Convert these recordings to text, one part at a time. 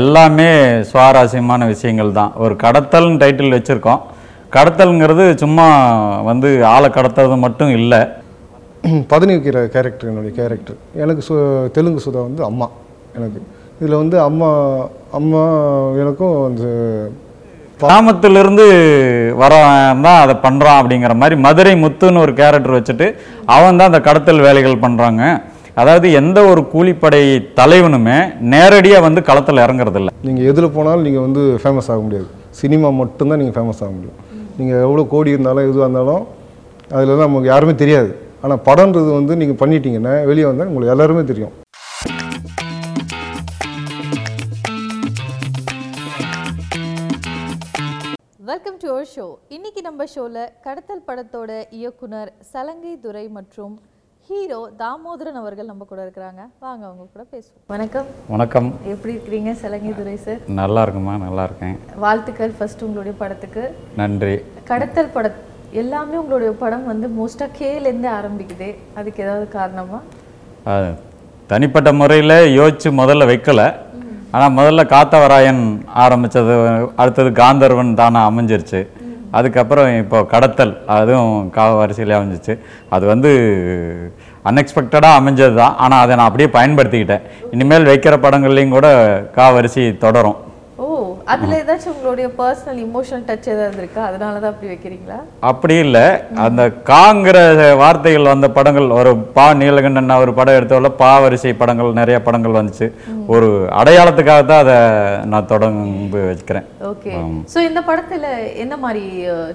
எல்லாமே சுவாரஸ்யமான விஷயங்கள் தான். ஒரு கடத்தல்னு டைட்டில் வச்சுருக்கோம். கடத்தல்ங்கிறது சும்மா வந்து ஆளை கடத்துறது மட்டும் இல்லை. பதனிக்கிற கேரக்டர் என்னுடைய கேரக்டர் எனக்கு சு தெலுங்கு சுதா வந்து அம்மா எனக்கு. இதில் வந்து அம்மா அம்மா எனக்கும் அந்த கிராமத்திலிருந்து வரவன் தான் அதை பண்ணுறான் அப்படிங்கிற மாதிரி மதுரை முத்துன்னு ஒரு கேரக்டர் வச்சுட்டு அவன் தான் அந்த கடத்தல் வேலைகள் பண்ணுறாங்க அதாவது எந்த ஒரு கூலிப்படை தலைவனுமே நேரடியாக வந்து களத்தில் இறங்குறதில்ல. நீங்கள் எதில் போனாலும் நீங்கள் வந்து ஃபேமஸ் ஆக முடியாது. சினிமா மட்டும்தான் நீங்கள் ஃபேமஸ் ஆக முடியும். நீங்கள் எவ்வளோ கோடி இருந்தாலும் எதுவாக இருந்தாலும் அதில் நமக்கு யாருமே தெரியாது. ஆனால் படம்ன்றது வந்து நீங்கள் பண்ணிட்டீங்கன்னா வெளியே வந்தால் உங்களுக்கு எல்லாருமே தெரியும். வெல்கம் டு அவர் ஷோ இன்னைக்கு நம்ம ஷோல கடத்தல் படத்தோட இயக்குனர் சலங்கை துரை மற்றும் ஹீரோ தாமோதரன் அவர்கள் நம்ம கூட இருக்கிறாங்க. வாங்க அவங்க கூட பேசுவோம். வணக்கம். வணக்கம். எப்படி இருக்கிறீங்க? சலங்கை துரை சார் நல்லா இருக்குமா நல்லா இருக்கேன். வாழ்த்துக்கள் ஃபர்ஸ்ட் உங்களுடைய படத்துக்கு. நன்றி. கடத்தல் பட எல்லாமே உங்களுடைய படம் வந்து மோஸ்ட்டாக கேலேருந்து ஆரம்பிக்குது. அதுக்கு ஏதாவது காரணமா? தனிப்பட்ட முறையில் யோசித்து முதல்ல வைக்கல. ஆனால் முதல்ல காத்தவராயன் ஆரம்பித்தது அடுத்தது காந்தர்வன் தானே அமைஞ்சிருச்சு. அதுக்கப்புறம் இப்போ கடத்தல் அதுவும் கா வரிசையிலே அமைஞ்சிச்சு. அது வந்து அன்எக்ஸ்பெக்டடாக அமைஞ்சது தான் ஆனால் அதை நான் அப்படியே பயன்படுத்திக்கிட்டேன். இனிமேல் வைக்கிற படங்கள்லேயும் கூட கா வரிசை தொடரும். அதுல ஏதாச்சும் உங்களுடைய பர்சனல் இமோஷனல் டச் ஏதாவது இருக்கா? அதனால தான் அப்படி வைக்கிறீங்களா? அப்படி இல்லை. அந்த காங்கிற வார்த்தைகள் வந்த படங்கள் ஒரு பா நீலகண்டன் ஒரு படம் எடுத்தவள பா வரிசை படங்கள் நிறைய படங்கள் வந்துச்சு. ஒரு அடையாளத்துக்காக தான் அதை நான் தொடர்ந்து வச்சுக்கிறேன் ஓகே. சோ இந்த படத்துல என்ன மாதிரி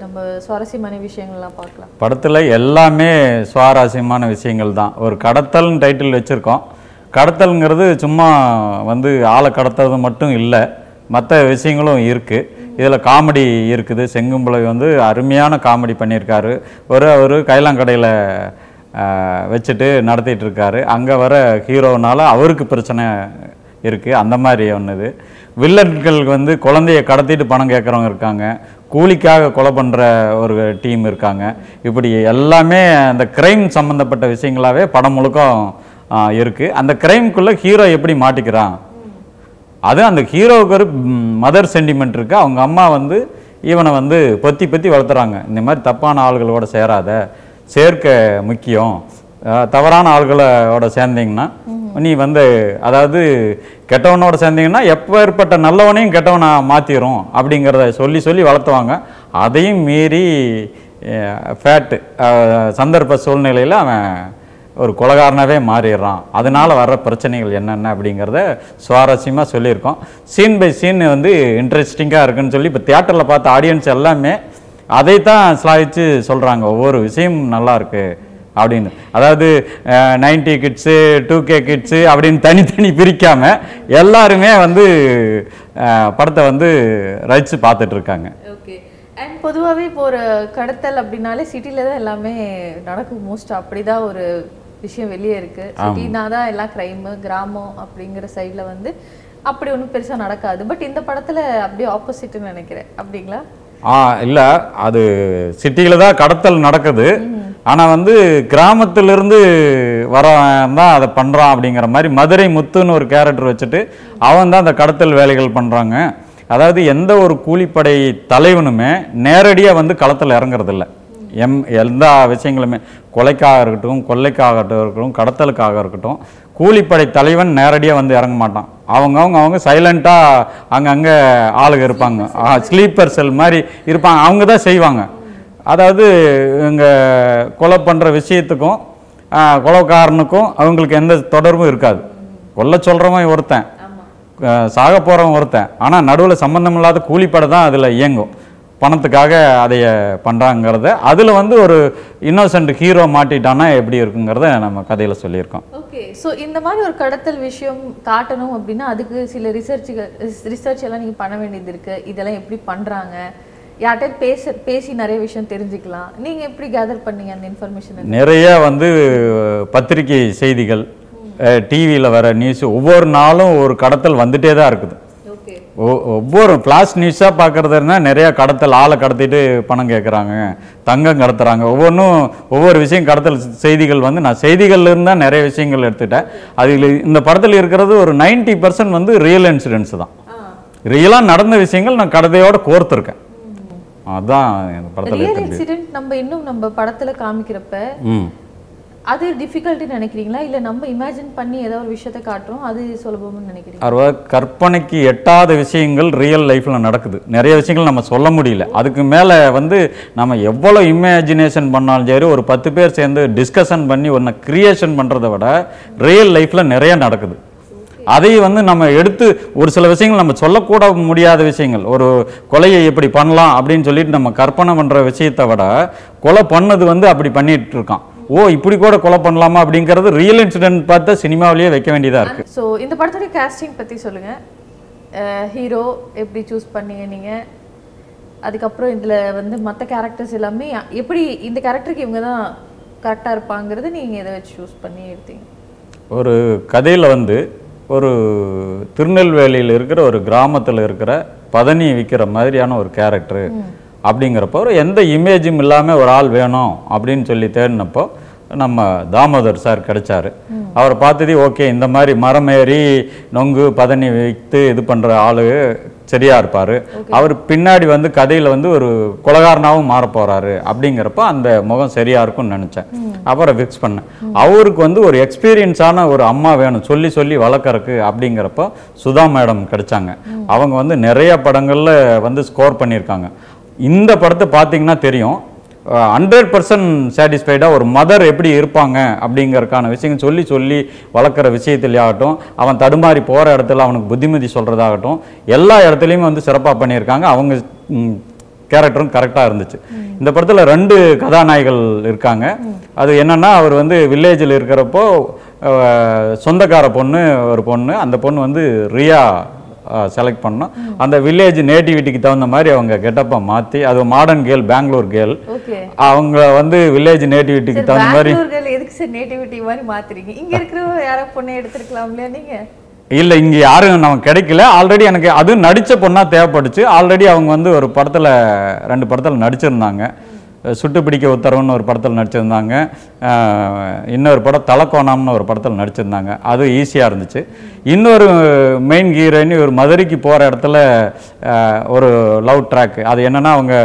நம்ம சுவாரஸ்யமான விஷயங்கள்லாம் பார்க்கலாம்? படத்தில் எல்லாமே சுவாரஸ்யமான விஷயங்கள் தான். ஒரு கடத்தல்னு டைட்டில் வச்சுருக்கோம். கடத்தல்ங்கிறது சும்மா வந்து ஆளை கடத்துறது மட்டும் இல்லை. மற்ற விஷயங்களும் இருக்குது இதில் காமெடி இருக்குது. செங்கும்பளை வந்து அருமையான காமெடி பண்ணியிருக்காரு. ஒரு அவர் கைலாங்கடையில் வச்சுட்டு நடத்திட்டு இருக்காரு அங்கே வர ஹீரோனால அவருக்கு பிரச்சனை இருக்குது அந்த மாதிரி ஒன்று இது. வந்து குழந்தைய கடத்திட்டு பணம் கேட்குறவங்க இருக்காங்க. கூலிக்காக கொலை பண்ணுற ஒரு டீம் இருக்காங்க. இப்படி எல்லாமே அந்த கிரைம் சம்மந்தப்பட்ட விஷயங்களாகவே படம் முழுக்க இருக்குது அந்த கிரைம்குள்ளே ஹீரோ எப்படி மாட்டிக்கிறான்? அது அந்த ஹீரோவுக்கு ஒரு மதர் சென்டிமெண்ட் இருக்கு. அவங்க அம்மா வந்து இவனை வந்து பொத்தி பொத்தி வளர்த்துறாங்க. இந்த மாதிரி தப்பான ஆள்களோட சேராத சேர்க்க முக்கியம். தவறான ஆள்களோட சேர்ந்தீங்கன்னா நீ வந்து அதாவது கெட்டவனோட சேர்ந்தீங்கன்னா எப்பேற்பட்ட நல்லவனையும் கெட்டவனா மாற்றிடும் அப்படிங்கிறத சொல்லி சொல்லி வளர்த்துவாங்க. அதையும் மீறி ஃபேட்டு சந்தர்ப்ப சூழ்நிலையில் அவன் ஒரு கொலகாரனாவே மாறிடுறான். அதனால் வர்ற பிரச்சனைகள் என்னென்ன அப்படிங்கிறத சுவாரஸ்யமாக சொல்லியிருக்கோம். சீன் பை சீன் வந்து இன்ட்ரெஸ்டிங்காக இருக்குன்னு சொல்லி இப்போ தியேட்டரில் பார்த்த ஆடியன்ஸ் எல்லாமே அதை தான் ஸ்லாகிச்சு சொல்கிறாங்க ஒவ்வொரு விஷயம் நல்லாயிருக்கு அப்படின்னு. அதாவது ninety kids two K kids அப்படின்னு தனித்தனி பிரிக்காமல் எல்லாருமே வந்து படத்தை வந்து ரசித்து பார்த்துட்ருக்காங்க ஓகே அண்ட் பொதுவாகவே இப்போ ஒரு கடத்தல் அப்படின்னாலே சிட்டியில் தான் எல்லாமே நடக்கும். மோஸ்ட் அப்படிதான் ஒரு விஷயம் வெளியே இருக்கு. சிட்டினா தான் எல்லாம் கிரைமு கிராமம் அப்படிங்கிற சைடில் வந்து அப்படி ஒன்றும் பெருசா நடக்காது. பட் இந்த படத்துல அப்படியே ஆப்போசிட்னு நினைக்கிறேன். அப்படிங்களா? ஆ இல்லை. அது சிட்டியில் தான் கடத்தல் நடக்குது. ஆனால் வந்து கிராமத்திலிருந்து வரவன் தான் அதை பண்ணுறான் அப்படிங்கிற மாதிரி மதுரை முத்துன்னு ஒரு கேரக்டர் வச்சுட்டு அவன் தான் அந்த கடத்தல் வேலைகள் பண்ணுறாங்க அதாவது எந்த ஒரு கூலிப்படை தலைவனுமே நேரடியாக வந்து களத்தில் இறங்குறதில்ல. எம் எல்லா விஷயங்களுமே. கொலைக்காக இருக்கட்டும் கொள்ளைக்காக இருக்கட்டும் கடத்தலுக்காக இருக்கட்டும் கூலிப்படை தலைவன் நேரடியாக வந்து இறங்க மாட்டான். அவங்கவுங்க அவங்க சைலண்ட்டாக அங்கங்கே ஆளுங்க இருப்பாங்க. ஸ்லீப்பர் செல் மாதிரி. இருப்பாங்க. அவங்க தான் செய்வாங்க. அதாவது இங்கே கொலை பண்ணுற விஷயத்துக்கும் கொலைக்காரனுக்கும் அவங்களுக்கு எந்த தொடர்பும் இருக்காது. கொல்ல சொல்கிறவன் ஒருத்தன். சாக போகிறவன் ஒருத்தன். ஆனால் நடுவில் சம்மந்தம் இல்லாத கூலிப்படை தான் அதில் இயங்கும். பணத்துக்காக அதைய பண்ணுறாங்கிறத அதில் வந்து ஒரு இன்னோசன்ட் ஹீரோ மாட்டிட்டானா எப்படி இருக்குங்கிறத நம்ம கதையில் சொல்லியிருக்கோம். ஓகே ஸோ இந்த மாதிரி ஒரு கடத்தல் விஷயம் காட்டணும் அப்படின்னா அதுக்கு சில ரிசர்ச்சுகள் ரிசர்ச் எல்லாம் நீங்கள் பண்ண வேண்டியது இருக்கு. இதெல்லாம் எப்படி பண்ணுறாங்க யார்கிட்ட பேச பேசி நிறைய விஷயம் தெரிஞ்சுக்கலாம். நீங்கள் எப்படி கேதர் பண்ணீங்க அந்த இன்ஃபர்மேஷன் நிறைய வந்து பத்திரிகை செய்திகள் டிவியில் வர நியூஸ் ஒவ்வொரு நாளும் ஒரு கடத்தல் வந்துட்டே தான் இருக்குது. ஒவ்வொரு ஃப்ளாஷ் நியூஸாக பார்க்குறதுனா நிறைய கடத்தல் ஆளை கடத்திட்டு பணம் கேட்குறாங்க தங்கம் கடத்துறாங்க. ஒவ்வொன்றும் ஒவ்வொரு விஷயம் கடத்தல் செய்திகள் வந்து நான் செய்திகள்ல இருந்து தான் நிறைய விஷயங்கள் எடுத்துட்டேன். அதில் இந்த படத்தில் இருக்கிறது ஒரு 90% பர்சன்ட் வந்து ரியல் இன்சிடென்ட்ஸ் தான். ரியலாக நடந்த விஷயங்கள் நான் கதையோட கோர்த்துருக்கேன். அதான் படத்தில் நம்ம இன்னும் நம்ம படத்துல காமிக்கிறப்ப அது டிஃபிகல்ட்டி நினைக்கிறீங்களா? இல்ல நம்ம இமேஜின் பண்ணி ஏதோ ஒரு விஷயத்த காட்டுறோம் அது சுலபம்னு நினைக்கிறீங்க அறுவா கற்பனைக்கு எட்டாத விஷயங்கள் ரியல் லைஃப்பில் நடக்குது. நிறைய விஷயங்கள் நம்ம சொல்ல முடியல. அதுக்கு மேலே வந்து நம்ம எவ்வளோ இமேஜினேஷன் பண்ணாலும் சரி ஒரு பத்து பேர் சேர்ந்து டிஸ்கஷன் பண்ணி ஒன்றை கிரியேஷன் பண்ணுறத விட ரியல் லைஃப்பில் நிறைய நடக்குது. அதை வந்து நம்ம எடுத்து ஒரு சில விஷயங்கள் நம்ம சொல்லக்கூட முடியாத விஷயங்கள். ஒரு கொலையை எப்படி பண்ணலாம் அப்படின்னு சொல்லிட்டு நம்ம கற்பனை பண்ணுற விஷயத்தை விட கொலை பண்ணது வந்து அப்படி பண்ணிட்டு இருக்கான். ஓ இப்படி கூட கொலை பண்ணலாமா அப்படிங்கிறது ரியல் இன்சிடென்ட் பார்த்தா சினிமாவிலேயே வைக்க வேண்டியதாக இருக்குது ஸோ இந்த படத்துடைய casting பத்தி சொல்லுங்க. ஹீரோ எப்படி சூஸ் பண்ணீங்க நீங்க? அதுக்கப்புறம் இதுல வந்து மற்ற கேரக்டர்ஸ் எல்லாமே எப்படி இந்த கேரக்டருக்கு இவங்க தான் கரெக்டாக இருப்பாங்கிறது நீங்க எதை வச்சு சூஸ் பண்ணி எடுத்தீங்க? ஒரு கதையில் வந்து ஒரு திருநெல்வேலியில் இருக்கிற ஒரு கிராமத்தில் இருக்கிற பதனி விற்கிற மாதிரியான ஒரு கேரக்டரு அப்படிங்கிறப்போ ஒரு எந்த இமேஜும் இல்லாமல் ஒரு ஆள் வேணும் அப்படின்னு சொல்லி தேடினப்போ நம்ம தாமோதர் சார் கிடைச்சாரு. அவரை பார்த்ததே ஓகே இந்த மாதிரி மரம் ஏறி நொங்கு பதனி வைத்து இது பண்ணுற ஆளு சரியா இருப்பார். அவர் பின்னாடி வந்து கதையில் வந்து ஒரு கொலகாரனாவும் மாற போறாரு. அப்படிங்கிறப்ப அந்த முகம் சரியா இருக்கும்னு நினச்சேன். அப்புறம் ஃபிக்ஸ் பண்ணேன். அவருக்கு வந்து ஒரு எக்ஸ்பீரியன்ஸான ஒரு அம்மா வேணும். சொல்லி சொல்லி வளர்க்கறக்கு அப்படிங்கிறப்போ சுதா மேடம் கிடைச்சாங்க. அவங்க வந்து நிறைய படங்களில் வந்து ஸ்கோர் பண்ணியிருக்காங்க. இந்த படத்தை பார்த்தீங்கன்னா தெரியும். ஹண்ட்ரட் பர்சன்ட் சாட்டிஸ்ஃபைடாக ஒரு மதர் எப்படி இருப்பாங்க அப்படிங்கிறதுக்கான விஷயங்கள் சொல்லி சொல்லி வளர்க்குற விஷயத்துலையாகட்டும் அவன் தடுமாறி போகிற இடத்துல அவனுக்கு புத்திமதி சொல்கிறதாகட்டும் எல்லா இடத்துலையுமே வந்து சிறப்பாக பண்ணியிருக்காங்க. அவங்க கேரக்டரும் கரெக்டாக இருந்துச்சு. இந்த படத்தில் ரெண்டு கதாநாயகிகள் இருக்காங்க. அது என்னன்னா அவர் வந்து வில்லேஜில் இருக்கிறப்போ சொந்தக்கார பொண்ணு ஒரு பொண்ணு. அந்த பொண்ணு வந்து ரியா செலக்ட் பண்ணோம் அந்த வில்லேஜ் நேட்டிவிட்டிக்கு தகுந்த மாதிரி அவங்க கெட்டப்பை மாற்றி அது மாடர்ன் கேர்ள் பெங்களூர் கேர்ள் அவங்க வந்து வில்லேஜ் நேட்டிவிட்டிக்கு தகுந்த மாதிரி எதுக்கு சார் நேட்டிவிட்டி மாதிரி மாத்துறீங்க? இங்க இருக்கிற யாரோ பொண்ணை எடுத்திருக்கலாம் இல்லையா நீங்க? இல்லை இங்கே யாரும் நமக்கு கிடைக்கல. ஆல்ரெடி எனக்கு அது நடித்த பொண்ணாக தேவைப்பட்டுச்சு. ஆல்ரெடி அவங்க வந்து ஒரு படத்தில் ரெண்டு படத்தில் நடிச்சிருந்தாங்க. சுட்டு பிடிக்க உத்தரவுன்னு ஒரு படத்தில் நடிச்சிருந்தாங்க. இன்னொரு படம் தலக்கோணம்னு ஒரு படத்தில் நடிச்சிருந்தாங்க. அது ஈஸியாக இருந்துச்சு. இன்னொரு மெயின் ஹீரோயின் ஒரு மதுரைக்கு போகிற இடத்துல ஒரு லவ் ட்ராக் அது என்னென்னா அவங்க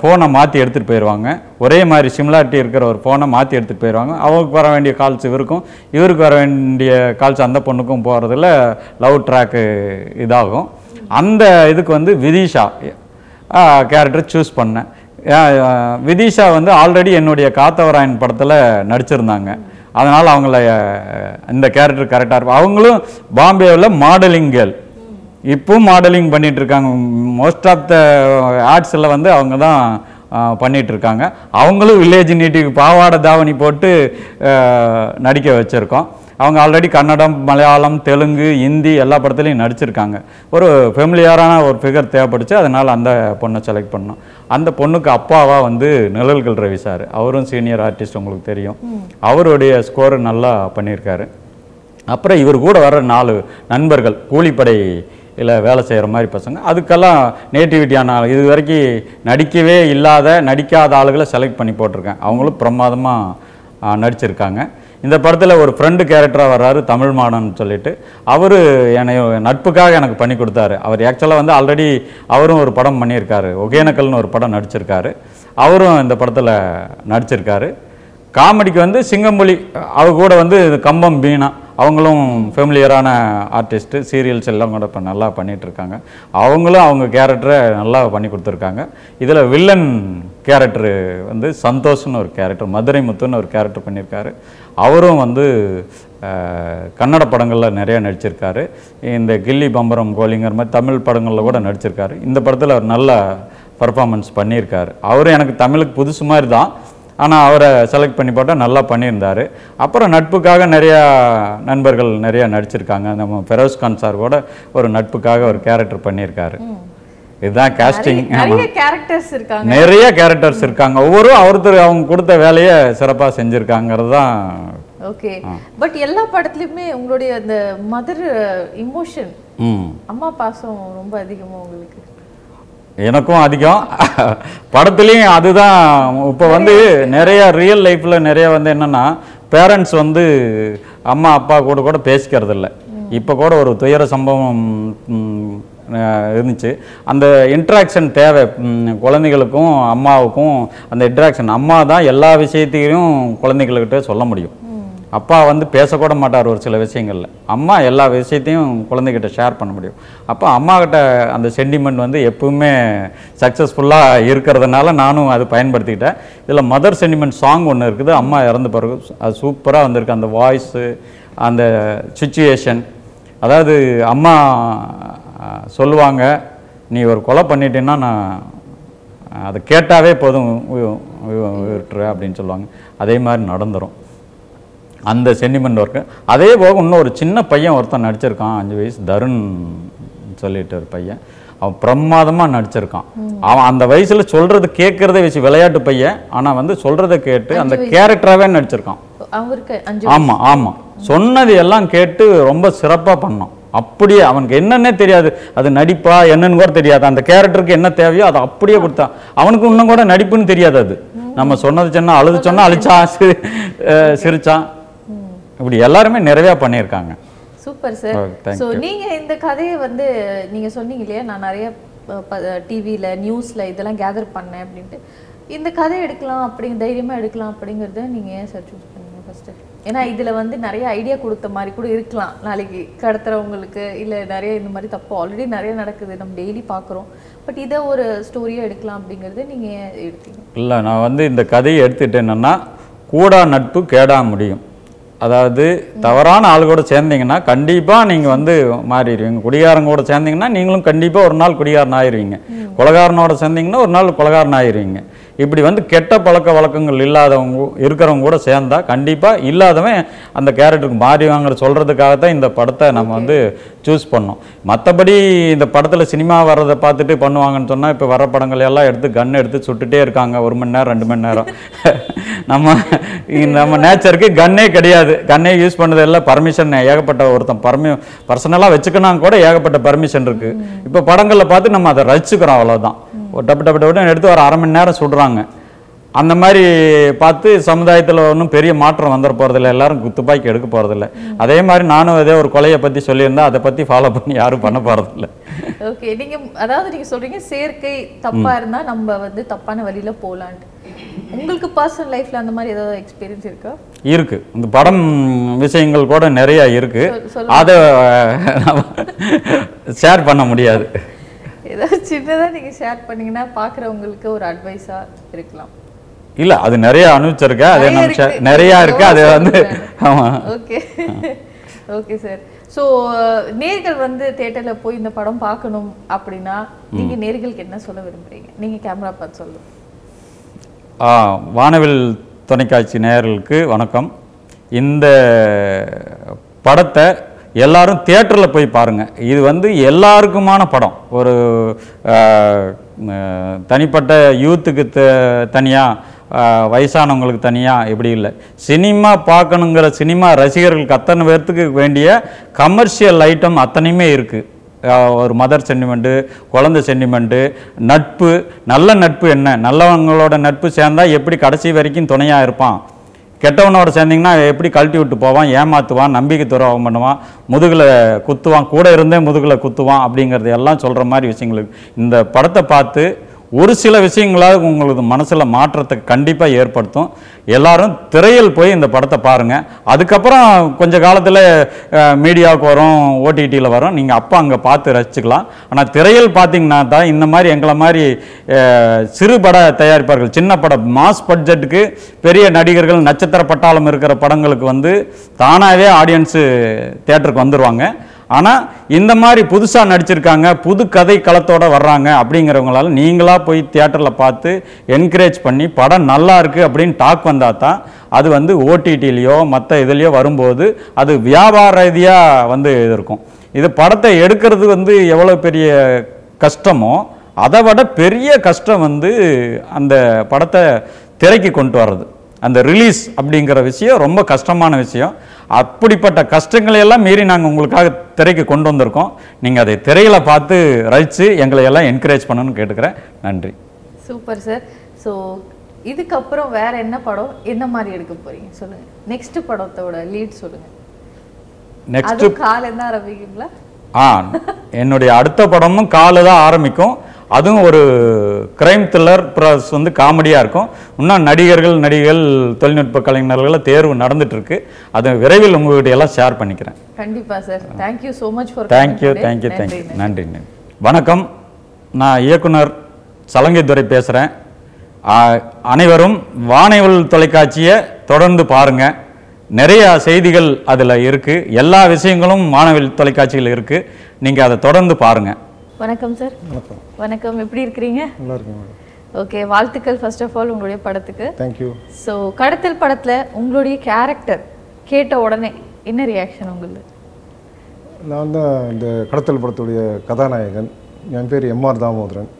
ஃபோனை மாற்றி எடுத்துகிட்டு போயிடுவாங்க ஒரே மாதிரி சிமிலாரிட்டி இருக்கிற ஒரு ஃபோனை மாற்றி எடுத்துகிட்டு போயிடுவாங்க அவங்களுக்கு வர வேண்டிய கால்ஸ் இவருக்கும் இவருக்கு வர வேண்டிய கால்ஸ் அந்த பொண்ணுக்கும் போகிறதுல லவ் ட்ராக்கு இதாகும். அந்த இதுக்கு வந்து விதிஷா கேரக்டர் சூஸ் பண்ணேன். விதிஷா வந்து ஆல்ரெடி என்னுடைய காத்தவராயன் படத்தில் நடிச்சிருந்தாங்க. அதனால் அவங்கள இந்த கேரக்டர் கரெக்டாக இருக்கும். அவங்களும் பாம்பேவில் மாடலிங் கேர்ள் இப்போவும் மாடலிங் பண்ணிகிட்ருக்காங்க மோஸ்ட் ஆஃப் த ஆர்ட்ஸில் வந்து அவங்க தான் இருக்காங்க அவங்களும் வில்லேஜ் நீட்டிக்கு பாவாடை தாவணி போட்டு நடிக்க வச்சுருக்கோம். அவங்க ஆல்ரெடி கன்னடம் மலையாளம் தெலுங்கு ஹிந்தி எல்லா படத்துலையும் நடிச்சிருக்காங்க. ஒரு ஃபெமிலியரான ஒரு ஃபிகர் தேவைப்பட்டுச்சு அதனால் அந்த பொண்ணை செலக்ட் பண்ணோம். அந்த பொண்ணுக்கு அப்பாவா வந்து நிழல்கள் ரவி சார் அவரும் சீனியர் ஆர்டிஸ்ட் உங்களுக்கு தெரியும். அவருடைய ஸ்கோர் நல்லா பண்ணியிருக்காரு. அப்புறம் இவர் கூட வர நாலு நண்பர்கள் கூலிப்படை இல்லை வேலை செய்கிற மாதிரி பசங்க. அதுக்கெல்லாம் நேட்டிவிட்டியான ஆள். இது வரைக்கும் நடிக்கவே இல்லாத நடிக்காத ஆளுகளை செலக்ட் பண்ணி போட்டிருக்கேன். அவங்களும் பிரமாதமாக நடிச்சிருக்காங்க. இந்த படத்தில் ஒரு ஃப்ரெண்டு கேரக்டராக வர்றாரு தமிழ் மாடன் சொல்லிட்டு. அவர் என்னை நட்புக்காக எனக்கு பண்ணி கொடுத்தாரு. அவர் ஆக்சுவலாக வந்து ஆல்ரெடி அவரும் ஒரு படம் பண்ணியிருக்காரு. ஒகேனக்கல்னு ஒரு படம் நடிச்சிருக்காரு. அவரும் இந்த படத்தில் நடிச்சிருக்காரு. காமெடிக்கு வந்து சிங்கம்புலி அவர் கூட வந்து கம்பம் பீனா அவங்களும் ஃபெமிலியரான ஆர்டிஸ்ட்டு சீரியல்ஸ் எல்லாம் கூட இப்போ நல்லா பண்ணிகிட்ருக்காங்க அவங்களும் அவங்க கேரக்டரை நல்லா பண்ணி கொடுத்துருக்காங்க. இதில் வில்லன் கேரக்டரு வந்து சந்தோஷ்னு ஒரு கேரக்டர் மதுரை முத்துன்னு ஒரு கேரக்டர் பண்ணியிருக்காரு. அவரும் வந்து கன்னட படங்களில் நிறையா நடிச்சிருக்காரு. இந்த கில்லி பம்பரம் கோலிங்கிற மாதிரி தமிழ் படங்களில் கூட நடிச்சிருக்காரு. இந்த படத்தில் அவர் நல்ல பர்ஃபார்மன்ஸ் பண்ணியிருக்காரு. அவரும் எனக்கு தமிழுக்கு புதுசு மாதிரி தான். ஆனால் அவரை செலக்ட் பண்ணி போட்டால் நல்லா பண்ணியிருந்தார். அப்புறம் நட்புக்காக நிறையா நண்பர்கள் நிறையா நடிச்சிருக்காங்க. நம்ம ஃபெரோஸ் கான் சார் கூட ஒரு நட்புக்காக ஒரு கேரக்டர் பண்ணியிருக்காரு. இதுதான் காஸ்டிங் நிறைய கேரக்டர்ஸ் இருக்காங்க. நிறைய கேரக்டர்ஸ் இருக்காங்க. ஒவ்வொரு ஒருத்தர் அவங்க கொடுத்த வேலையை சிறப்பாக செஞ்சுருக்காங்கிறது தான் ஓகே பட் எல்லா படத்துலயுமே உங்களுடைய அந்த மதர் இமோஷன் அம்மா பாசம் ரொம்ப அதிகமா உங்களுக்கு? எனக்கும் அதிகம். படத்துலேயும் அதுதான். இப்போ வந்து நிறைய ரியல் லைஃப்பில் நிறைய வந்து என்னென்னா பேரண்ட்ஸ் வந்து அம்மா அப்பா கூட கூட பேசிக்கிறது இல்லை இப்போ கூட ஒரு துயர சம்பவம் இருந்துச்சு. அந்த இன்ட்ராக்ஷன் தேவை. குழந்தைகளுக்கும் அம்மாவுக்கும் அந்த இன்ட்ராக்ஷன் அம்மா தான் எல்லா விஷயத்தையும் குழந்தைகள்கிட்ட சொல்ல முடியும். அப்பா வந்து பேசக்கூட மாட்டார் ஒரு சில விஷயங்களில். அம்மா எல்லா விஷயத்தையும் குழந்தைகிட்ட ஷேர் பண்ண முடியும். அப்போ அம்மாக்கிட்ட அந்த சென்டிமெண்ட் வந்து எப்பவுமே சக்ஸஸ்ஃபுல்லாக இருக்கிறதுனால நானும் அது பயன்படுத்திக்கிட்டேன். இதில் மதர் சென்டிமெண்ட் சாங் ஒன்று இருக்குது அம்மா இறந்த பிறகு. அது சூப்பராக வந்திருக்கு. அந்த வாய்ஸு அந்த சுச்சுவேஷன் அதாவது அம்மா சொல்லுவாங்க நீ ஒரு கொலை பண்ணிட்டேன்னா நான் அதை கேட்டாவே போதும் விட்டுரு அப்படின்னு சொல்லுவாங்க. அதே மாதிரி நடந்துடும் அந்த சென்டிமெண்ட் ஒர்க்கு அதே போக இன்னும் ஒரு சின்ன பையன் ஒருத்தன் நடிச்சிருக்கான் அஞ்சு வயசு தருண் சொல்லிட்டு ஒரு பையன். அவன் பிரமாதமாக நடிச்சிருக்கான். அவன் அந்த வயசில் சொல்கிறது கேட்குறத வச்சு விளையாட்டு பையன். ஆனால் வந்து சொல்கிறத கேட்டு அந்த கேரக்டராகவே நடிச்சிருக்கான். ஆமாம் ஆமாம் சொன்னது எல்லாம் கேட்டு ரொம்ப சிறப்பாக பண்ணான். அப்படியே அவனுக்கு என்னன்னே தெரியாது. அது நடிப்பா என்னன்னு கூட தெரியாது. அந்த கேரக்டருக்கு என்ன தேவையோ அதை அப்படியே கொடுத்தான். அவனுக்கு இன்னும் கூட நடிப்புன்னு தெரியாது அது. நம்ம சொன்னது சொன்னா அழுது சொன்னா அழிச்சான் சிரிச்சான். இப்படி எல்லாருமே நிறையா பண்ணியிருக்காங்க. Super sir. ஸோ நீங்க இந்த கதையை வந்து நீங்க சொன்னீங்க இல்லையா? நான் நிறைய டிவியில் நியூஸ்ல இதெல்லாம் கேதர் பண்ணேன் அப்படின்ட்டு. இந்த கதை எடுக்கலாம் அப்படிங்க தைரியமா எடுக்கலாம் அப்படிங்கறத நீங்க ஏன் சார் சூஸ் பண்ணீங்க ஃபர்ஸ்ட் ஏன்னா இதுல வந்து நிறைய ஐடியா கொடுத்த மாதிரி கூட இருக்கலாம். நாளைக்கு கடத்துறவங்களுக்கு இல்ல நிறைய இந்த மாதிரி தப்பு ஆல்ரெடி நிறைய நடக்குது. நம்ம டெய்லி பார்க்குறோம். பட் இதை ஒரு ஸ்டோரியா எடுக்கலாம் அப்படிங்கறது நீங்க ஏன் எடுத்தீங்க? இல்லை நான் வந்து இந்த கதையை எடுத்துட்டேன்னா கூடா நட்பு கேடா முடியும். அதாவது தவறான ஆள் கூட சேர்ந்தீங்கன்னா கண்டிப்பாக நீங்கள் வந்து மாறிடுவீங்க. குடிகாரங்க கூட சேர்ந்தீங்கன்னா நீங்களும் கண்டிப்பாக ஒரு நாள் குடிகாரன் ஆயிருவீங்க. கொலகாரனோட சேர்ந்தீங்கன்னா ஒரு நாள் கொலகாரன் ஆயிருவீங்க. இப்படி வந்து கெட்ட பழக்க வழக்கங்கள் இல்லாதவங்க இருக்கிறவங்க கூட சேர்ந்தா கண்டிப்பாக இல்லாதவன் அந்த கேரக்டருக்கு மாறிவாங்கிற சொல்கிறதுக்காக தான் இந்த படத்தை நம்ம வந்து சூஸ் பண்ணோம். மற்றபடி இந்த படத்தில் சினிமா வர்றதை பார்த்துட்டு பண்ணுவாங்கன்னு சொன்னால் இப்போ வர படங்கள் எல்லாம் எடுத்து கன் எடுத்து சுட்டுட்டே இருக்காங்க. ஒரு மணி நேரம் ரெண்டு மணி நேரம். நம்ம நம்ம நேச்சருக்கு கன்னே கிடையாது. கன்னே யூஸ் பண்ணது எல்லாம் பர்மிஷன் ஏகப்பட்ட ஒருத்தன் பர்மி பர்சனலாக வச்சுக்கணும் கூட ஏகப்பட்ட பர்மிஷன் இருக்கு. இப்போ படங்களில் பார்த்து நம்ம அதை ரசிச்சுக்கிறோம் அவ்வளவுதான். ஒரு டப்பு டப்பு டப்புன்னு எடுத்து ஒரு அரை மணி நேரம் சுடுறாங்க அந்த மாதிரி பார்த்து சமுதாயத்தில் ஒன்றும் பெரிய மாற்றம் வந்துட போகிறதில்ல எல்லாரும் துப்பாக்கி எடுக்க போகிறதில்ல அதே மாதிரி நானும் ஏதோ ஒரு கொலையை பற்றி சொல்லியிருந்தா அதை பற்றி ஃபாலோ பண்ணி யாரும் பண்ண போகிறதில்ல ஓகே நீங்க அதாவது நீங்க சொல்றீங்க சேர்க்கை தப்பா இருந்தா நம்ம வந்து தப்பான வழியில போலான்ட்டு. உங்களுக்கு பர்சனல் லைஃப்ல அந்த மாதிரி ஏதாவது எக்ஸ்பீரியன்ஸ் இருக்கா? இருக்கு. இந்த படம் விஷயங்கள் கூட நிறைய இருக்கு. அதை ஷேர் பண்ண முடியாது. ஏதாவது சின்னதா நீங்க ஷேர் பண்ணீங்கன்னா பாக்குறவங்களுக்கு ஒரு அட்வைஸா இருக்கலாம். இல்ல அது நிறைய அனுபவிச்சிருக்கேன். அது share- நிறைய இருக்கு. அது வந்து ஆமா. ஓகே. Okay sir. ஸோ நேர்கள் வந்து தேட்டர்ல போய் இந்த படம் பார்க்கணும் அப்படின்னா நீங்க நேர்களுக்கு என்ன சொல்ல விரும்புறீங்க? நீங்க கேமரா பார்த்து சொல்லுங்க ஆ, வானவில் தொலைக்காட்சி நேயர்களுக்கு வணக்கம். இந்த படத்தை எல்லாரும் தியேட்டரில் போய் பாருங்கள் இது வந்து எல்லாருக்குமான படம். ஒரு தனிப்பட்ட யூத்துக்கு த தனியாக வயசானவங்களுக்கு தனியாக இப்படி இல்லை. சினிமா பார்க்கணுங்கிற சினிமா ரசிகர்களுக்கு அத்தனை பேர்த்துக்கு வேண்டிய கமர்ஷியல் ஐட்டம் அத்தனையுமே இருக்குது ஒரு மதர் சென்டிமெண்ட்டு குழந்தை சென்டிமெண்ட்டு நட்பு. நல்ல நட்பு என்ன? நல்லவங்களோட நட்பு சேர்ந்தால் எப்படி கடைசி வரைக்கும் துணையாக இருப்பான்? கெட்டவனோட சேர்ந்தீங்கன்னா எப்படி கழட்டி விட்டு போவான் ஏமாத்துவான் நம்பிக்கை துரோகம் பண்ணுவான் முதுகில் குத்துவான் கூட இருந்தே முதுகில் குத்துவான் அப்படிங்கிறது எல்லாம் சொல்கிற மாதிரி விஷயங்களுக்கு இந்த படத்தை பார்த்து ஒரு சில விஷயங்களாவது உங்களுக்கு மனசில் மாற்றத்தை கண்டிப்பாக ஏற்படுத்தும். எல்லாரும் திரையில் போய் இந்த படத்தை பாருங்கள் அதுக்கப்புறம் கொஞ்ச காலத்தில் மீடியாவுக்கு வரும் ஓடிடியில் வரும். நீங்கள் அப்போ அங்கே பார்த்து ரசிச்சுக்கலாம். ஆனால் திரையில் பார்த்தீங்கன்னா தான் இந்த மாதிரி எங்களை மாதிரி சிறு பட தயாரிப்பார்கள் சின்ன படம் மாஸ் பட்ஜெட்டுக்கு பெரிய நடிகர்கள் நட்சத்திர பட்டாளம் இருக்கிற படங்களுக்கு வந்து தானாகவே ஆடியன்ஸு தேட்டருக்கு வந்துடுவாங்க ஆனால் இந்த மாதிரி புதுசாக நடிச்சிருக்காங்க புது கதை களத்தோட வர்றாங்க அப்படிங்கிறவங்களால நீங்களாக போய் தியேட்டரில் பார்த்து என்கரேஜ் பண்ணி படம் நல்லா இருக்குது அப்படின்னு டாக் வந்தால் தான் அது வந்து ஓடிடிலேயோ மற்ற இதுலேயோ வரும்போது அது வியாபார ரீதியாக வந்து இது இருக்கும். இது படத்தை எடுக்கிறது வந்து எவ்வளோ பெரிய கஷ்டமோ அதை விட பெரிய கஷ்டம் வந்து அந்த படத்தை திரைக்கு கொண்டு வர்றது. அந்த ரிலீஸ் அப்படிங்கிற விஷயம் ரொம்ப கஷ்டமான விஷயம். அப்படிப்பட்ட கஷ்டங்களை எல்லாம் மீறி நாங்கள் உங்களுக்காக திரைக்கு கொண்டு வந்திருக்கோம். நீங்கள் அதை திரையில் பார்த்து ரசித்து எங்களை எல்லாம் என்கரேஜ் பண்ணணும்னு கேட்டுக்கிறேன். நன்றி. Super sir. ஸோ இதுக்கப்புறம் வேற என்ன படம் என்ன மாதிரி எடுக்க போறீங்க? சொல்லுங்க. நெக்ஸ்ட் படத்தோட லீட் சொல்லுங்க. நெக்ஸ்ட் காலையில் தான் ஆரம்பிக்குங்களா? ஆ என்னுடைய அடுத்த படமும் காலு தான் ஆரம்பிக்கும். அதுவும் ஒரு கிரைம் த்ரில்லர் ப்ளஸ் வந்து காமெடியாக இருக்கும். இன்னும் நடிகர்கள் நடிகைகள் தொழில்நுட்ப கலைஞர்களை தேர்வு நடந்துட்டு இருக்கு அதை விரைவில் உங்ககிட்ட எல்லாம் ஷேர் பண்ணிக்கிறேன். கண்டிப்பா sir thank you so much for thank you thank you thank you நன்றி நன்றி வணக்கம். நான் இயக்குனர் சலங்கைத்துறை பேசுகிறேன் அனைவரும் வானவில் தொலைக்காட்சியை தொடர்ந்து பாருங்க. நிறைய செய்திகள் அதில் இருக்கு. எல்லா விஷயங்களும் வானவில் தொலைக்காட்சியில் இருக்கு. நீங்கள் அதை தொடர்ந்து பாருங்க. வணக்கம் சார் வணக்கம். வணக்கம். எப்படி இருக்கிறீங்க? நல்லா மேடம் ஓகே வாழ்த்துக்கள் ஃபர்ஸ்ட் ஆஃப் ஆல் உங்களுடைய படத்துக்கு. தேங்க்யூ ஸோ கடத்தல் படத்துல உங்களுடைய கேரக்டர் கேட்ட உடனே என்ன ரியாக்ஷன் உங்களுக்கு? நான் தான் இந்த கடத்தல் படத்துடைய கதாநாயகன். என் பேர் எம்ஆர் தாமோதரன்.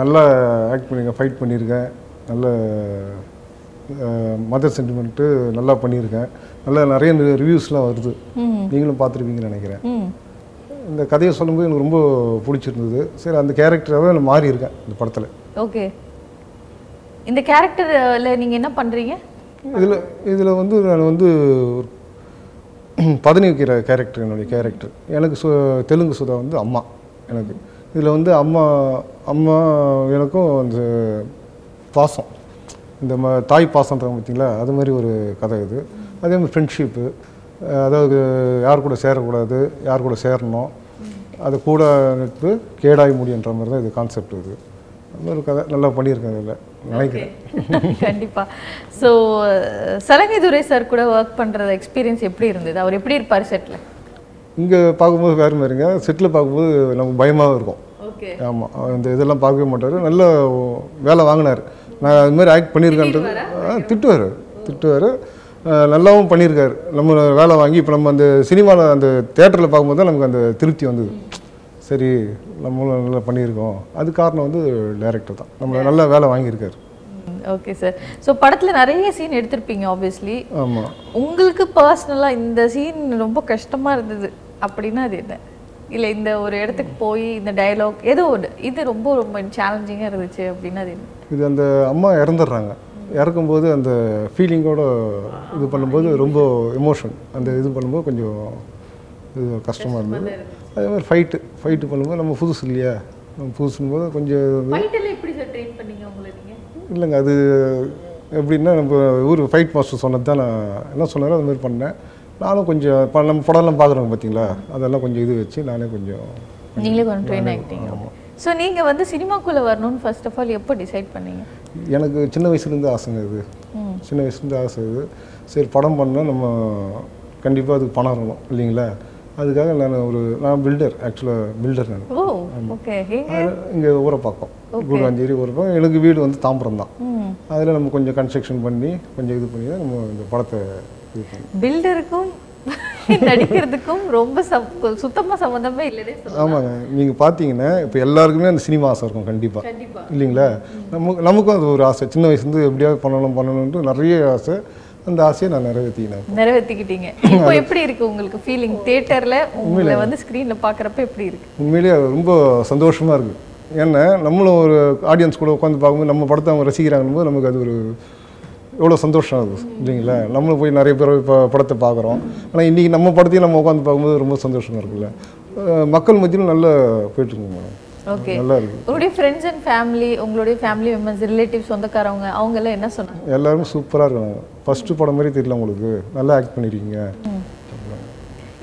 நல்லா ஆக்ட் பண்ணியிருக்கேன் ஃபைட் பண்ணியிருக்கேன் நல்ல மதர் சென்டிமெண்ட்டு நல்லா பண்ணியிருக்கேன் நல்லா நிறைய ரிவ்யூஸ்லாம் வருது. நீங்களும் பார்த்துருப்பீங்கன்னு நினைக்கிறேன். இந்த கதையை சொல்லும்போது எனக்கு ரொம்ப பிடிச்சிருந்தது. சரி அந்த கேரக்டராகவே நான் மாறி இருக்கேன் இந்த படத்தில். ஓகே. இந்த கேரக்டர்ல நீங்க என்ன பண்றீங்க? இதில் இதில் வந்து நான் வந்து பதனி வைக்கிற கேரக்டர் என்னுடைய கேரக்டர் எனக்கு சு தெலுங்கு சுதா வந்து அம்மா எனக்கு. இதில் வந்து அம்மா அம்மா எனக்கும் அந்த பாசம். இந்த ம தாய் பாசம்ன்றாங்க பார்த்தீங்களா அது மாதிரி ஒரு கதை இது. அதே மாதிரி ஃப்ரெண்ட்ஷிப்பு அதாவது யார் கூட சேரக்கூடாது யார் கூட சேரணும் அது கூட நட்பு கேடாய் முடியுன்ற மாதிரி தான் இது கான்செப்ட் இது. அந்த மாதிரி ஒரு கதை நல்லா பண்ணியிருக்கேன் இதில். நினைக்கிறேன். கண்டிப்பா. ஸோ சலங்கைதுரை சார் கூட ஒர்க் பண்றது எக்ஸ்பீரியன்ஸ் எப்படி இருந்தது? அவர் எப்படி இருப்பார் செட்ல இங்கே பார்க்கும்போது வேறு மாதிரிங்க செட்டில் பார்க்கும்போது நமக்கு பயமாகவும் இருக்கும். ஆமாம் இந்த இதெல்லாம் பார்க்கவே மாட்டார். நல்ல வேலை வாங்கினார். நான் அது மாதிரி ஆக்ட் பண்ணியிருக்கேன்றது திட்டுவார். திட்டுவார். நல்லாவும் பண்ணியிருக்காரு. நம்ம வேலை வாங்கி இப்போ நம்ம அந்த சினிமாவில் அந்த தேட்டரில் பார்க்கும்போது தான் நமக்கு அந்த திருப்தி வந்தது. சரி நம்மளும் நல்லா பண்ணியிருக்கோம். அது காரணம் வந்து டைரக்டர் தான். நம்ம நல்ல வேலை வாங்கியிருக்காரு. ஓகே சார் ஸோ படத்துல நிறைய சீன் எடுத்திருப்பீங்க ஆப்வியஸ்லி ஆமாம் உங்களுக்கு பர்சனலாக இந்த சீன் ரொம்ப கஷ்டமா இருந்தது அப்படின்னா அது என்ன? இல்லை இந்த ஒரு இடத்துக்கு போய் இந்த டயலாக் ஏதோ ஒன்று இது ரொம்ப ரொம்ப சேலஞ்சிங்காக இருந்துச்சு அப்படின்னா அது என்ன? இது அந்த அம்மா இறந்துடுறாங்க. இறக்கும்போது அந்த ஃபீலிங்கோட இது பண்ணும்போது ரொம்ப எமோஷன் அந்த இது பண்ணும்போது கொஞ்சம் இது கஷ்டமாக இருந்தது. அதே மாதிரி ஃபைட்டு ஃபைட்டு பண்ணும்போது நம்ம புதுசு இல்லையா? நம்ம புதுசுன்னு போது கொஞ்சம் இல்லைங்க அது எப்படின்னா நம்ம ஊர் ஃபைட் மாஸ்டர் சொன்னது தான் நான் என்ன சொன்னாரோ அது மாதிரி பண்ணேன். நானும் கொஞ்சம் இப்போ நம்ம படம்லாம் பார்க்குறோங்க பார்த்தீங்களா? அதெல்லாம் கொஞ்சம் இது வச்சு நானே கொஞ்சம் நீங்களே கொஞ்சம் ட்ரெயின் ஆகிட்டீங்க. ஸோ நீங்கள் வந்து சினிமாக்குள்ளே வரணும்னு ஃபர்ஸ்ட் ஆஃப் ஆல் எப்போ டிசைட் பண்ணீங்க? எனக்கு சின்ன வயசுலேருந்து ஆசைங்க இது. சின்ன வயசுலேருந்து ஆசை இது சரி படம் பண்ணால் நம்ம கண்டிப்பாக அதுக்கு பணம் இருக்கணும் இல்லைங்களா? அதுக்காக நான் ஒரு நான் பில்டர் ஆக்சுவலாக பில்டர் நான். ஓ ஓகே இங்கே ஊரப்பாக்கம் கூடாஞ்சேரி ஊரப்பாக்கம் எனக்கு வீடு வந்து தாம்பரம் தான். அதில் நம்ம கொஞ்சம் கன்ஸ்ட்ரக்ஷன் பண்ணி கொஞ்சம் இது பண்ணி தான் நம்ம இந்த படத்தை பில்டருக்கும் நடிக்கிறதுக்கும் ரொம்ப சப்- சுத்தமா சம்மந்தமே சொல்லலாம். ஆமாங்க. நீங்கள் பார்த்தீங்கன்னா இப்போ எல்லாருக்குமே அந்த சினிமா ஆசை இருக்கும் கண்டிப்பாக கண்டிப்பா. இல்லைங்களா? நமக்கு நமக்கும் அது ஒரு ஆசை. சின்ன வயசுலேருந்து எப்படியாவது பண்ணணும் பண்ணணுன்ட்டு நிறைய ஆசை. அந்த ஆசையை நான் நிறைவேற்றினேன் நிறைவேற்றிக்கிட்டீங்க இப்போ எப்படி இருக்கு உங்களுக்கு ஃபீலிங் தியேட்டர்ல உங்களை வந்து ஸ்க்ரீன்ல பார்க்குறப்ப எப்படி இருக்கு? உண்மையிலேயே ரொம்ப சந்தோஷமாக இருக்குது ஏன்னா நம்மளும் ஒரு ஆடியன்ஸ் கூட உட்காந்து பார்க்கும்போது நம்ம படத்தை அவங்க ரசிக்கிறாங்கன்னு நமக்கு அது ஒரு எவ்வளோ சந்தோஷம் ஆகுது இல்லைங்களா? நம்மளும் போய் நிறைய பேர் இப்போ படத்தை பார்க்குறோம். ஆனால் இன்றைக்கி நம்ம படத்தையும் நம்ம உட்காந்து பார்க்கும்போது ரொம்ப சந்தோஷமாக இருக்குல்ல? மக்கள் மத்தியிலும் நல்லா போயிட்டுருக்குங்க மேடம். ஓகே. நல்லா இருக்குது உங்களுடைய ஃப்ரெண்ட்ஸ் அண்ட் ஃபேமிலி உங்களுடைய ஃபேமிலி மெம்பர்ஸ் ரிலேட்டிவ் சொந்தக்காரவங்க அவங்க எல்லாம் என்ன சொன்னாங்க? எல்லாருமே சூப்பராக இருக்காங்க. ஃபஸ்ட்டு படம் மாதிரி தெரியல உங்களுக்கு. நல்லா ஆக்ட் பண்ணியிருக்கீங்க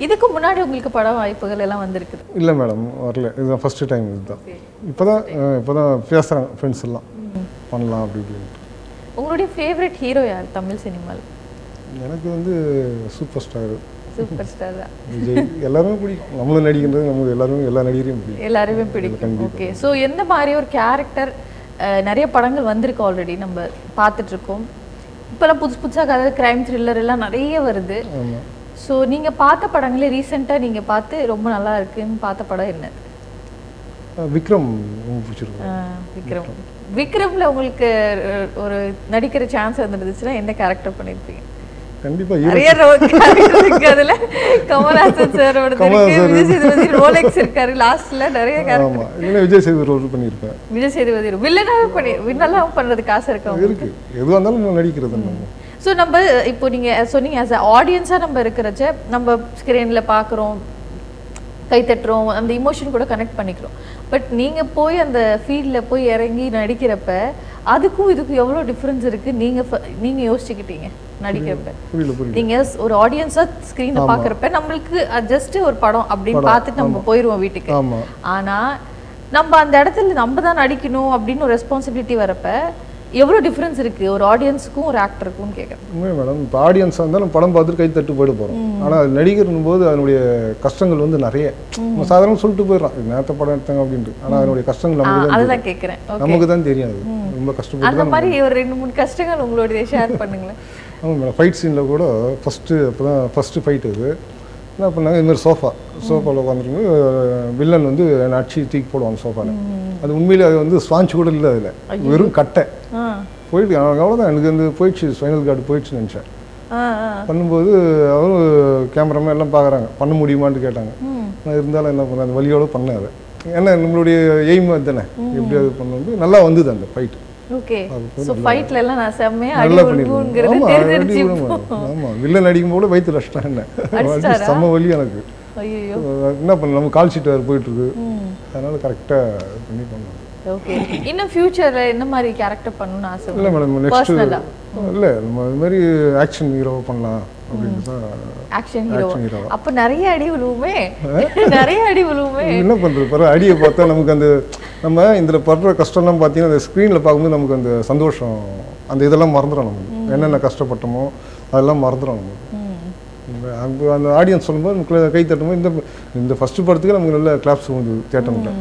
இதுக்கு முன்னாடி உங்களுக்கு பட வாய்ப்புகள் எல்லாம் வந்திருக்குது? இல்லை மேடம் வரல. இதுதான் ஃபஸ்ட்டு டைம் இதுதான். இப்போ தான் இப்போ தான் பேசுகிறாங்க ஃப்ரெண்ட்ஸ் எல்லாம். பண்ணலாம் அப்படி இப்படின்ட்டு உங்களுடைய ஃபேவரட் ஹீரோ யார் தமிழ் சினிமாவில்? எனக்கு வந்து சூப்பர் ஸ்டார் சூப்பர் ஸ்டார் தான். விஜய். எல்லாருமே பிடிக்கும். நம்மளும் நடிக்கின்றது நமக்கு எல்லாருமே எல்லா நடிகரையும் பிடிக்கும். எல்லாருமே பிடிக்கும். ஓகே ஸோ எந்த மாதிரி ஒரு கேரக்டர் நிறைய படங்கள் வந்திருக்கு ஆல்ரெடி நம்ம பார்த்துட்டு இருக்கோம் இப்போல்லாம் புதுசு புதுசாக அதாவது க்ரைம் த்ரில்லர் எல்லாம் நிறைய வருது. ஸோ நீங்கள் பார்த்த படங்களே ரீசெண்டாக நீங்கள் பார்த்து ரொம்ப நல்லா இருக்குன்னு பார்த்த படம் என்ன? விக்ரம் பிடிச்சிருக்கும். விக்ரம். விக்ரம்ல உங்களுக்கு ஒரு நடிக்கிற சான்ஸ் வந்துருந்துச்சுன்னா என்ன கேரக்டர் பண்ணியிருப்பீங்க கண்டிப்பாக நிறைய அதுல. கமல்ஹாசன் சாரோட இருக்கு கமல்ஹாசன் விஜய் சேதுபதி ரோலெக்ஸ் இருக்காரு லாஸ்ட்ல நிறைய. ஆமாம் விஜய் சேதுபதி ரோல் பண்ணியிருப்பேன் விஜய் சேதுபதி வில்லனாவே பண்ணி வில்லனாவும் பண்றதுக்கு ஆசை இருக்கு இருக்கு. எதுவாக இருந்தாலும் நான் நடிக்கிறது ஸோ நம்ம. இப்போ நீங்க சொன்னீங்க ஆஸ் அ ஆடியன்ஸாக நம்ம இருக்கிறச்ச நம்ம ஸ்க்ரீனில் பார்க்குறோம் கை தட்டுறோம் அந்த இமோஷன் கூட கனெக்ட் பண்ணிக்கிறோம். பட் நீங்க போய் அந்த ஃபீல்டில் போய் இறங்கி நடிக்கிறப்ப அதுக்கும் இதுக்கும் எவ்வளோ டிஃப்ரென்ஸ் இருக்கு? நீங்க ஃப- நீங்க யோசிச்சுக்கிட்டீங்க நடிக்கிறப்ப. புரியல புரியல நீங்க ஸ்- ஒரு ஆடியன்ஸா ஸ்க்ரீனை பார்க்குறப்ப நம்மளுக்கு ஜஸ்ட் ஒரு படம் அப்படின்னு பார்த்துட்டு நம்ம போயிடுவோம் வீட்டுக்கு. ஆமாம் ஆனா நம்ம அந்த இடத்துல நம்ம தான் நடிக்கணும் அப்படின்னு ஒரு ரெஸ்பான்சிபிலிட்டி வரப்ப எவ்வளோ டிஃப்ரென்ஸ் இருக்கு? ஒரு ஆடியன்ஸுக்கும் ஒரு ஆக்டருக்கும் கேட்குறேன் உண்மை மேடம் இப்போ ஆடியன்ஸாக இருந்தாலும் படம் பார்த்துட்டு கை தட்டு போயிட போகிறோம் ஆனால் அது நடிகர்னும் போது அதனுடைய கஷ்டங்கள் வந்து நிறைய. நம்ம சாதாரண சொல்லிட்டு போயிடலாம் நேரத்த படம் எடுத்தாங்க அப்படின்ட்டு. ஆனால் அதனுடைய கஷ்டங்கள் நமக்கு தான் அதுதான் கேட்குறேன் தெரியும். நமக்கு தான் தெரியாது. ரொம்ப கஷ்டப்பட்டு அந்த மாதிரி ஒரு ரெண்டு மூணு கஷ்டங்கள் உங்களுடைய ஷேர் பண்ணுங்களேன். ஆமாம் மேடம் ஃபைட் சீனில் கூட ஃபஸ்ட்டு அப்போ தான் ஃபஸ்ட்டு ஃபைட் இது. என்ன பண்ணாங்க? இதுமாதிரி சோஃபா சோஃபாவில் உட்காந்துருக்கு வில்லன் வந்து அடிச்சு தூக்கி போடுவாங்க சோஃபாவில் அது உண்மையிலே அது வந்து ஸ்பாஞ்ச் கூட இல்லை அதில். வெறும் கட்டை. போயிட்டு அவ்வளோதான் எனக்கு வந்து போயிடுச்சு ஸ்பைனல் கார்டு போயிடுச்சுன்னு நினச்சேன். பண்ணும்போது அவரும் கேமராமேன் எல்லாம் பார்க்குறாங்க. பண்ண முடியுமான்னு கேட்டாங்க. நான் இருந்தாலும் என்ன பண்ணேன் அந்த வழியோட பண்ணேன் அதை. ஏன்னா நம்மளுடைய எய்ம் தானே எப்படியாவது பண்ணது நல்லா வந்தது அந்த ஃபைட் ஓகே. ஸோ ஃபைட்ல எல்லாம் நான் செம்மையா நல்லா ஆமாம் வில்லன் அடிக்கும் போது வயிற்று ரஷ்டம் என்ன? செம்ம வலி எனக்கு. என்ன பண்ண நம்ம கால் ஷீட் வேறு போயிட்டு இருக்கு அதனால கரெக்டாக பண்ணி பண்ணோம் ஓகே இன்னும் ஃபியூச்சர்ல என்ன மாதிரி கேரக்டர் பண்ணணும்னு ஆசை இல்லை மேடம் நெக்ஸ்ட் இல்லை நம்ம இது மாதிரி ஆக்ஷன் ஹீரோவை பண்ணலாம் அப்படின்னு ஆக்ஷன் ஹீரோ அப்ப நிறைய அடி விழுவுமே. நிறைய அடி விழுவுமே. என்ன பண்ணுறது பிற அடியை பார்த்தா நமக்கு அந்த நம்ம இதில் படுற கஷ்டம்லாம் பார்த்தீங்கன்னா அந்த ஸ்க்ரீனில் பார்க்கும்போது நமக்கு அந்த சந்தோஷம் அந்த இதெல்லாம் மறந்துடும் நமக்கு. என்னென்ன கஷ்டப்பட்டோமோ அதெல்லாம் மறந்துடும் நமக்கு. அங்க அந்த ஆடியன்ஸ் சொல்லும்போது நமக்கு கை தட்டும்போது இந்த இந்த ஃபஸ்ட்டு படத்துக்கு நமக்கு நல்ல கிளாப்ஸ் வந்து தேட்டரில்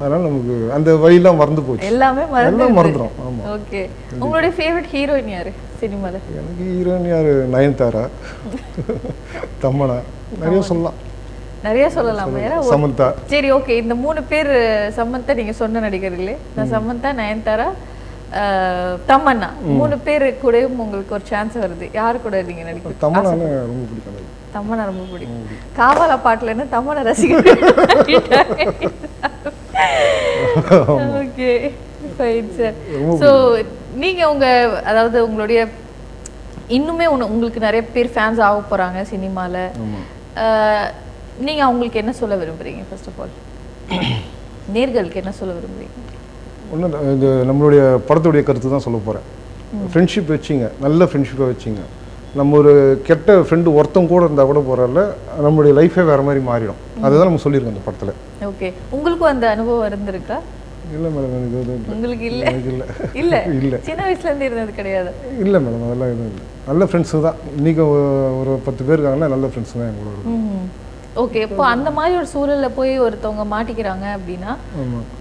அதனால் நமக்கு அந்த வழியெல்லாம் மறந்து போச்சு. எல்லாமே எல்லாம் மறந்துடும் ஆமாம் ஓகே. உங்களுடைய ஃபேவரட் ஹீரோயின் யாரு சினிமால? எனக்கு ஹீரோயின் யார்? நயன்தாரா? தம்மனா நிறைய சொல்லலாம். நிறைய சொல்லலாம். சமந்தா. சரி ஓகே இந்த மூணு பேர் சமந்தா நீங்க சொன்ன நடிகர்களே நான் சமந்தா நயன்தாரா தமன்னா. மூணு பேர் கூடயும் உங்களுக்கு ஒரு சான்ஸ் வருது. யாரு கூட நீங்க நடிக்க? தம்மனான்னு ரொம்ப பிடிக்கும். தமன்னா ரொம்ப பிடிக்கும். காவாலா பாட்டுலன்னு தமன்னா ரசிகர்? ஓகே ஃபைன் சார் ஸோ நீங்க உங்க அதாவது உங்களுடைய இன்னுமே உங்களுக்கு நிறைய பேர் ஃபேன்ஸ் ஆக போறாங்க சினிமால. நீங்க அவங்களுக்கு என்ன சொல்ல விரும்புறீங்க ஃபர்ஸ்ட் ஆஃப் ஆல் நேர்களுக்கு என்ன சொல்ல விரும்புறீங்க? ஒன்றும் இது நம்மளுடைய படத்துடைய கருத்து தான் சொல்ல போகிறேன் ஃப்ரெண்ட்ஷிப் வச்சிங்க நல்ல ஃப்ரெண்ட்ஷிப்பை வச்சிங்க. நம்ம ஒரு கெட்ட ஃப்ரெண்டு ஒருத்தன் கூட இருந்தால் கூட போகிறல நம்மளுடைய லைஃபே வேறு மாதிரி மாறிடும். அதுதான் நம்ம சொல்லியிருக்கோம் அந்த படத்தில். ஓகே உங்களுக்கும் அந்த அனுபவம் இருந்திருக்கா? இல்லை மேடம் எனக்கு இது இல்லை. உங்களுக்கு இல்ல? இல்லை. இல்ல. இல்லை. சின்ன வயசுல இருந்து இருந்தது கிடையாது. இல்லை மேடம் அதெல்லாம் எதுவும் இல்லை. நல்ல ஃப்ரெண்ட்ஸு தான். இன்றைக்கி ஒரு பத்து பேர் இருக்காங்கன்னா நல்ல ஃப்ரெண்ட்ஸ் தான் எங்களோட. ஓகே இப்போ அந்த மாதிரி ஒரு சூழல்ல போய் ஒருத்தவங்க மாட்டிக்கிறாங்க அப்படின்னா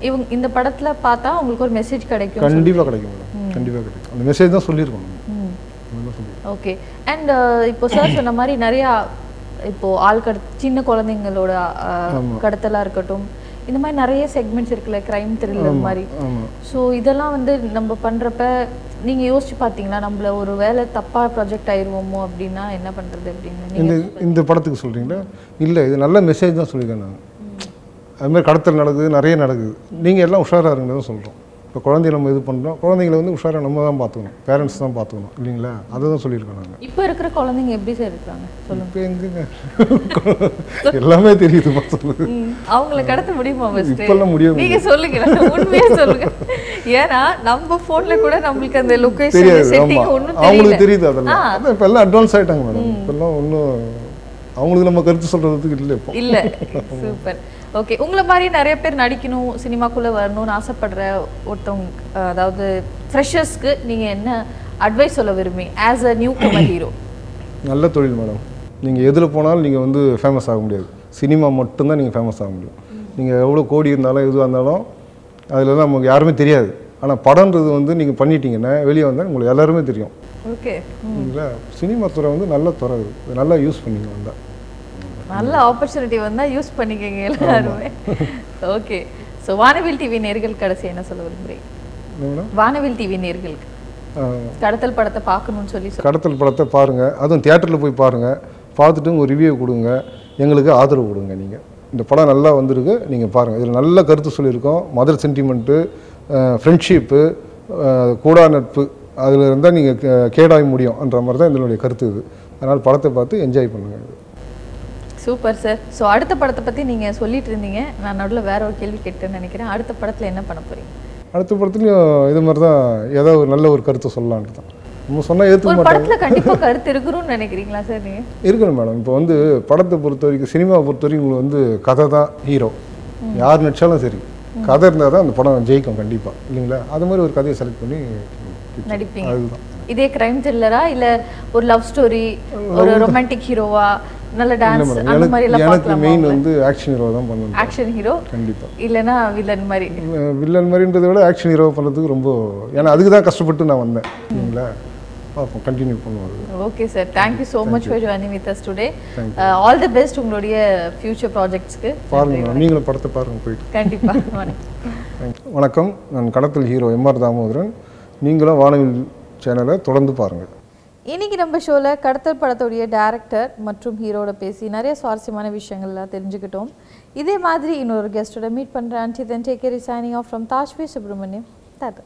இவங்க இந்த படத்துல பார்த்தா உங்களுக்கு ஒரு மெசேஜ் கிடைக்கும் கண்டிப்பாக கிடைக்கும் மேடம். கண்டிப்பாக கிடைக்கும். அந்த மெசேஜ் தான் சொல்லியிருக்கோம் ஓகே அண்ட் இப்போ சார் சொன்ன மாதிரி நிறையா இப்போ ஆள் கட சின்ன குழந்தைங்களோட கடத்தலா இருக்கட்டும் இந்த மாதிரி நிறைய செக்மெண்ட்ஸ் இருக்குல்ல கிரைம் த்ரில்லர் மாதிரி. ஸோ இதெல்லாம் வந்து நம்ம பண்றப்ப நீங்க யோசிச்சு பார்த்தீங்களா நம்மள ஒரு வேலை தப்பா ப்ராஜெக்ட் ஆயிருவோமோ அப்படின்னா என்ன பண்றது அப்படின்னு இந்த இந்த படத்துக்கு சொல்கிறீங்களா இல்லை இது நல்ல மெசேஜ் தான் சொல்லியிருக்கேன் நான். அது மாதிரி கடத்தல் நடக்குது நிறைய நடக்குது. நீங்கள் எல்லாம் உஷாராக இருங்க தான் சொல்கிறோம் இப்போ குழந்தைய நம்ம இது பண்ணுறோம் குழந்தைங்களை வந்து உஷாராக நம்ம தான் பார்த்துக்கணும் பேரண்ட்ஸ் தான் பார்த்துக்கணும் இல்லைங்களா? அதை தான் சொல்லியிருக்கோம் நாங்கள் இப்போ இருக்கிற குழந்தைங்க எப்படி சார் இருக்காங்க? சொல்லுங்க. இப்போ எங்கங்க? எல்லாமே தெரியுது ம், அவங்கள கடத்த முடியுமா இப்பெல்லாம் முடியாது நீங்க சொல்லுங்க ஏன்னா நம்ம போன்ல கூட நம்மளுக்கு அந்த லொகேஷன் தெரியாது ஆமாம் அவங்களுக்கு தெரியுது அதெல்லாம். அதான் இப்போ எல்லாம் அட்வான்ஸ் ஆகிட்டாங்க மேடம் இப்போல்லாம் ஒன்றும் அவங்களுக்கு நம்ம கருத்து சொல்கிறதுக்கு இல்லை இப்போ. இல்ல. சூப்பர். ஓகே உங்களை மாதிரி நிறைய பேர் நடிக்கணும் சினிமாக்குள்ள வரணும்னு ஆசைப்படுற ஒருத்தவங்க அதாவது ஃப்ரெஷர்ஸ்க்கு நீங்க என்ன அட்வைஸ் சொல்ல விரும்பி as a newcomer hero நல்ல தொழில் மேடம். நீங்கள் எதில் போனாலும் நீங்கள் வந்து ஃபேமஸ் ஆக முடியாது. சினிமா மட்டும்தான் நீங்கள் ஃபேமஸ் ஆக முடியும். நீங்கள் எவ்வளோ கோடி இருந்தாலும் எதுவாக இருந்தாலும் அதில் தான் நமக்கு யாருமே தெரியாது. ஆனால் படம்ன்றது வந்து நீங்கள் பண்ணிட்டீங்கன்னா வெளியே வந்தால் உங்களுக்கு எல்லாருமே தெரியும். ஓகே சினிமா துறை வந்து நல்ல துறை இது இதை நல்லா யூஸ் பண்ணிங்க வந்தால் நல்ல ஆப்பர்ச்சுனிட்டி வந்தா யூஸ் பண்ணிக்கங்க எல்லாருமே. ஓகே ஸோ வானவில் டிவி நேர்கள் கடைசி என்ன சொல்ல மேடம்? வானவில் டிவி நேர்களுக்கு கடத்தல் படத்தை பார்க்கணும்னு சொல்லி சொல் கடத்தல் படத்தை பாருங்கள் அதுவும் தியேட்டரில் போய் பாருங்கள் பார்த்துட்டு ஒரு ரிவ்யூ கொடுங்க. எங்களுக்கு ஆதரவு கொடுங்க நீங்கள் இந்த படம் நல்லா வந்திருக்கு. நீங்கள் பாருங்கள் இதில் நல்ல கருத்து சொல்லியிருக்கோம். மதர் சென்டிமெண்ட்டு ஃப்ரெண்ட்ஷிப்பு கூடா நட்பு அதில் இருந்தால் நீங்கள் கேடாய முடியும்ன்ற மாதிரி தான் இதனுடைய கருத்து இது. அதனால் படத்தை பார்த்து என்ஜாய் பண்ணுங்கள் சூப்பர் சார் ஸோ அடுத்த படத்தை பத்தி நீங்க சொல்லிட்டு இருந்தீங்க. நான் நடுவில் வேற ஒரு கேள்வி கேட்டேன்னு நினைக்கிறேன். அடுத்த படத்துல என்ன பண்ண போறீங்க? அடுத்த படத்துலையும் இது மாதிரி தான் ஏதோ ஒரு நல்ல ஒரு கருத்தை சொல்லலான்ட்டு தான் நம்ம சொன்னால் ஏற்றுக்க ஒரு மாட்டாங்க. படத்துல கண்டிப்பா கருத்து இருக்கணும்னு நினைக்கிறீங்களா சார் நீங்க? இருக்கணும் மேடம். இப்போ வந்து படத்தை பொறுத்த வரைக்கும் சினிமாவை பொறுத்த வரைக்கும் உங்களுக்கு வந்து கதை தான் ஹீரோ யார் நடிச்சாலும் சரி. கதை இருந்தால் தான் அந்த படம் ஜெயிக்கும் கண்டிப்பாக இல்லைங்களா? அது மாதிரி ஒரு கதையை செலக்ட் பண்ணி நடிப்பீங்க. அதுதான். இதே கிரைம் த்ரில்லரா இல்ல ஒரு லவ் ஸ்டோரி ஒரு ரொமான்டிக் ஹீரோவா நல்ல டான்ஸ் அந்த மாதிரி எல்லாம் எனக்கு மெயின் வந்து ஆக்ஷன் ஹீரோ தான் பண்ணணும். ஆக்ஷன் ஹீரோ கண்டிப்பாக இல்லனா வில்லன் மாதிரி? வில்லன் மாதிரின்றதை விட ஆக்ஷன் ஹீரோ பண்ணுறதுக்கு ரொம்ப ஏன்னா அதுக்கு தான் கஷ்டப்பட்டு நான் வந்தேன். இல்லைங்களா? பார்ப்போம் கண்டினியூ பண்ணுவோம் okay sir thank you so much for joining with us today all the best உங்களுடைய ஃபியூச்சர் ப்ராஜெக்ட்ஸ்க்கு பாருங்க நீங்களும் படத்தை பாருங்க போயிட்டு. கண்டிப்பா. வணக்கம். நான் கடத்தல் ஹீரோ எம்ஆர் தாமோதரன். நீங்களும் வானவில் சேனலை தொடர்ந்து பாருங்கள். இன்னைக்கு நம்ம ஷோவில் கடத்தல் படத்துடைய டேரக்டர் மற்றும் ஹீரோட பேசி நிறைய சுவாரஸ்யமான விஷயங்கள்லாம் தெரிஞ்சுக்கிட்டோம். இதே மாதிரி இன்னொரு கெஸ்ட்டோட மீட் பண்ணுறேன் and then take care signing off from Tashvi Subramaniam தாத்தா